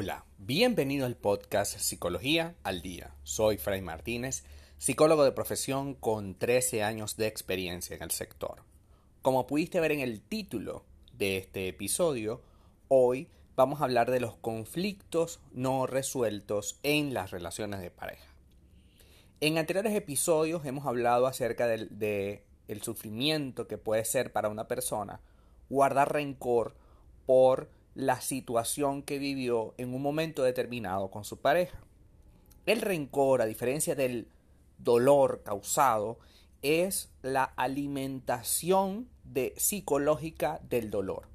Hola, bienvenido al podcast Psicología al Día. Soy Fray Martínez, psicólogo de profesión con 13 años de experiencia en el sector. Como pudiste ver en el título de este episodio, hoy vamos a hablar de los conflictos no resueltos en las relaciones de pareja. En anteriores episodios hemos hablado acerca del de el sufrimiento que puede ser para una persona guardar rencor por la situación que vivió en un momento determinado con su pareja. El rencor, a diferencia del dolor causado, es la alimentación de, psicológica del dolor.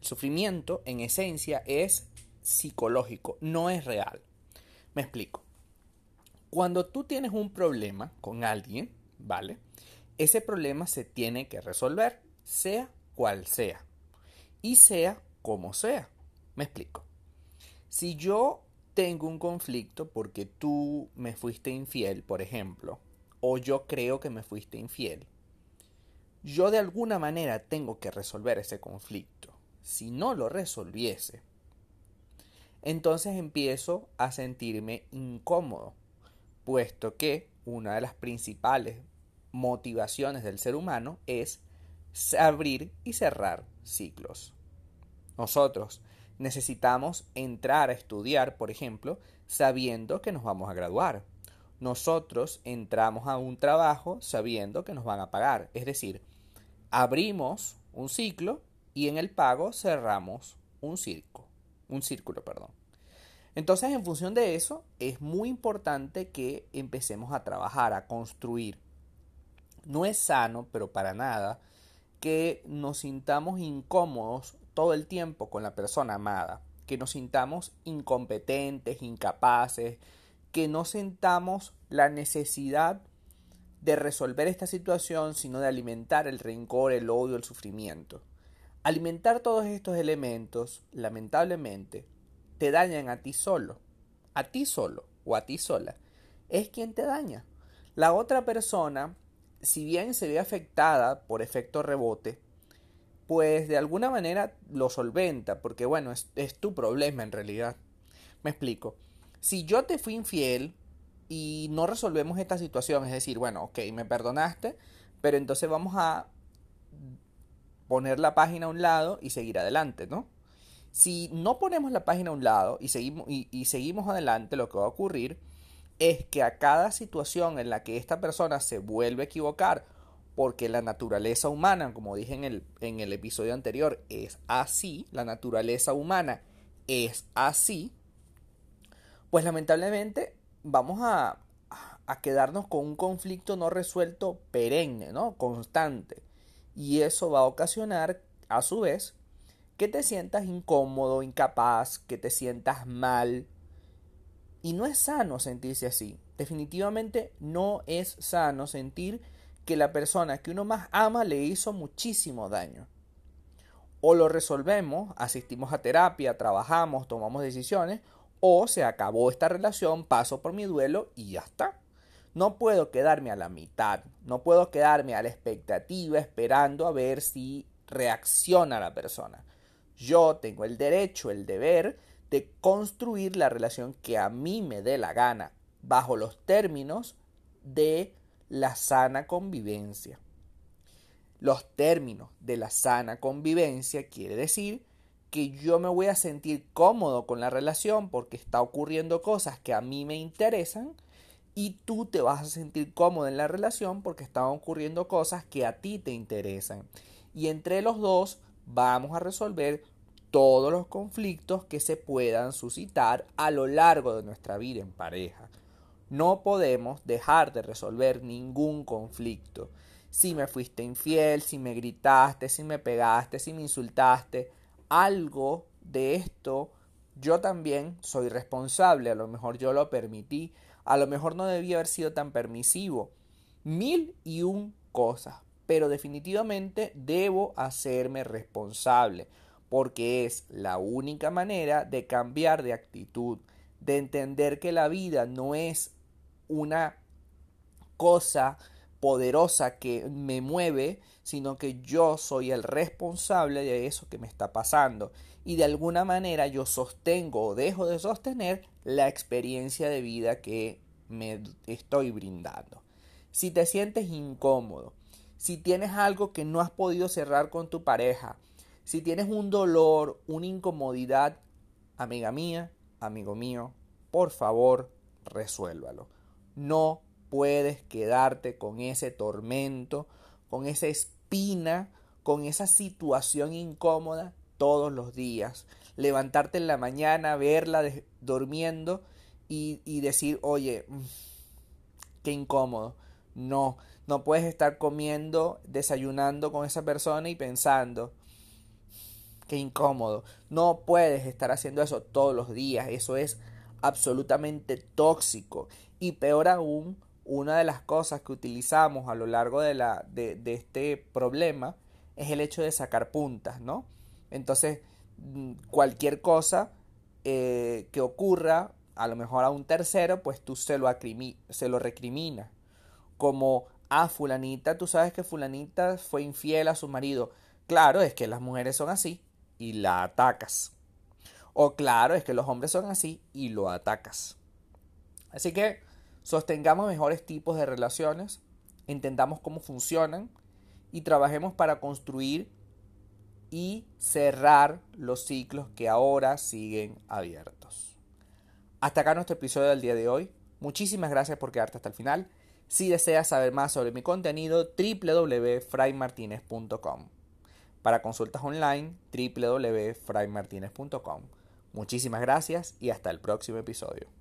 El sufrimiento, en esencia, es psicológico, no es real. Me explico. Cuando tú tienes un problema con alguien, ¿vale? Ese problema se tiene que resolver, sea cual sea. Y sea como sea. Me explico. Si yo tengo un conflicto porque tú me fuiste infiel, por ejemplo, o yo creo que me fuiste infiel, yo de alguna manera tengo que resolver ese conflicto. Si no lo resolviese, entonces empiezo a sentirme incómodo, puesto que una de las principales motivaciones del ser humano es abrir y cerrar ciclos. Nosotros necesitamos entrar a estudiar, por ejemplo, sabiendo que nos vamos a graduar. Nosotros entramos a un trabajo sabiendo que nos van a pagar. Es decir, abrimos un ciclo y en el pago cerramos un círculo. Un círculo, perdón. Entonces, en función de eso, es muy importante que empecemos a trabajar, a construir. No es sano, pero para nada, que nos sintamos incómodos todo el tiempo con la persona amada, que nos sintamos incompetentes, incapaces, que no sintamos la necesidad de resolver esta situación, sino de alimentar el rencor, el odio, el sufrimiento. Alimentar todos estos elementos, lamentablemente, te dañan a ti solo. A ti solo o a ti sola. Es quien te daña. La otra persona, si bien se ve afectada por efecto rebote, pues de alguna manera lo solventa, porque bueno, es, tu problema en realidad. Me explico. Si yo te fui infiel y no resolvemos esta situación, es decir, bueno, ok, me perdonaste, pero entonces vamos a poner la página a un lado y seguir adelante, ¿no? Si no ponemos la página a un lado y seguimos, y seguimos adelante, lo que va a ocurrir es que a cada situación en la que esta persona se vuelve a equivocar porque la naturaleza humana, como dije en el, en el episodio anterior, es así, la naturaleza humana es así, pues lamentablemente vamos a, a quedarnos con un conflicto no resuelto perenne, ¿no? Constante. Y eso va a ocasionar, a su vez, que te sientas incómodo, incapaz, que te sientas mal. Y no es sano sentirse así. Definitivamente no es sano sentir que la persona que uno más ama le hizo muchísimo daño. O lo resolvemos, asistimos a terapia, trabajamos, tomamos decisiones, o se acabó esta relación, paso por mi duelo y ya está. No puedo quedarme a la mitad, no puedo quedarme a la expectativa esperando a ver si reacciona la persona. Yo tengo el derecho, el deber de construir la relación que a mí me dé la gana, bajo los términos de la sana convivencia. Los términos de la sana convivencia quiere decir que yo me voy a sentir cómodo con la relación porque está ocurriendo cosas que a mí me interesan y tú te vas a sentir cómodo en la relación porque están ocurriendo cosas que a ti te interesan. Y entre los dos vamos a resolver todos los conflictos que se puedan suscitar a lo largo de nuestra vida en pareja. No podemos dejar de resolver ningún conflicto. Si me fuiste infiel, si me gritaste, si me pegaste, si me insultaste, algo de esto yo también soy responsable. A lo mejor yo lo permití. A lo mejor no debía haber sido tan permisivo. Mil y un cosas. Pero definitivamente debo hacerme responsable. Porque es la única manera de cambiar de actitud. De entender que la vida no es una cosa poderosa que me mueve, sino que yo soy el responsable de eso que me está pasando. Y de alguna manera yo sostengo o dejo de sostener la experiencia de vida que me estoy brindando. Si te sientes incómodo, si tienes algo que no has podido cerrar con tu pareja, si tienes un dolor, una incomodidad, amiga mía, amigo mío, por favor, resuélvalo. No puedes quedarte con ese tormento, con esa espina, con esa situación incómoda todos los días. Levantarte en la mañana, verla durmiendo y, y decir, oye, mm, qué incómodo. No, no puedes estar comiendo, desayunando con esa persona y pensando, qué incómodo. No puedes estar haciendo eso todos los días. Eso es absolutamente tóxico. Y peor aún, una de las cosas que utilizamos a lo largo de, la, de, este problema es el hecho de sacar puntas, ¿no? Entonces, mm, cualquier cosa eh, que ocurra, a lo mejor a un tercero, pues tú se lo, se lo recriminas. Como, ah, fulanita, tú sabes que fulanita fue infiel a su marido. Claro, es que las mujeres son así y la atacas. O claro, es que los hombres son así y lo atacas. Así que sostengamos mejores tipos de relaciones, entendamos cómo funcionan y trabajemos para construir y cerrar los ciclos que ahora siguen abiertos. Hasta acá nuestro episodio del día de hoy. Muchísimas gracias por quedarte hasta el final. Si deseas saber más sobre mi contenido, www.fraymartinez.com. Para consultas online, www.fraymartinez.com. Muchísimas gracias y hasta el próximo episodio.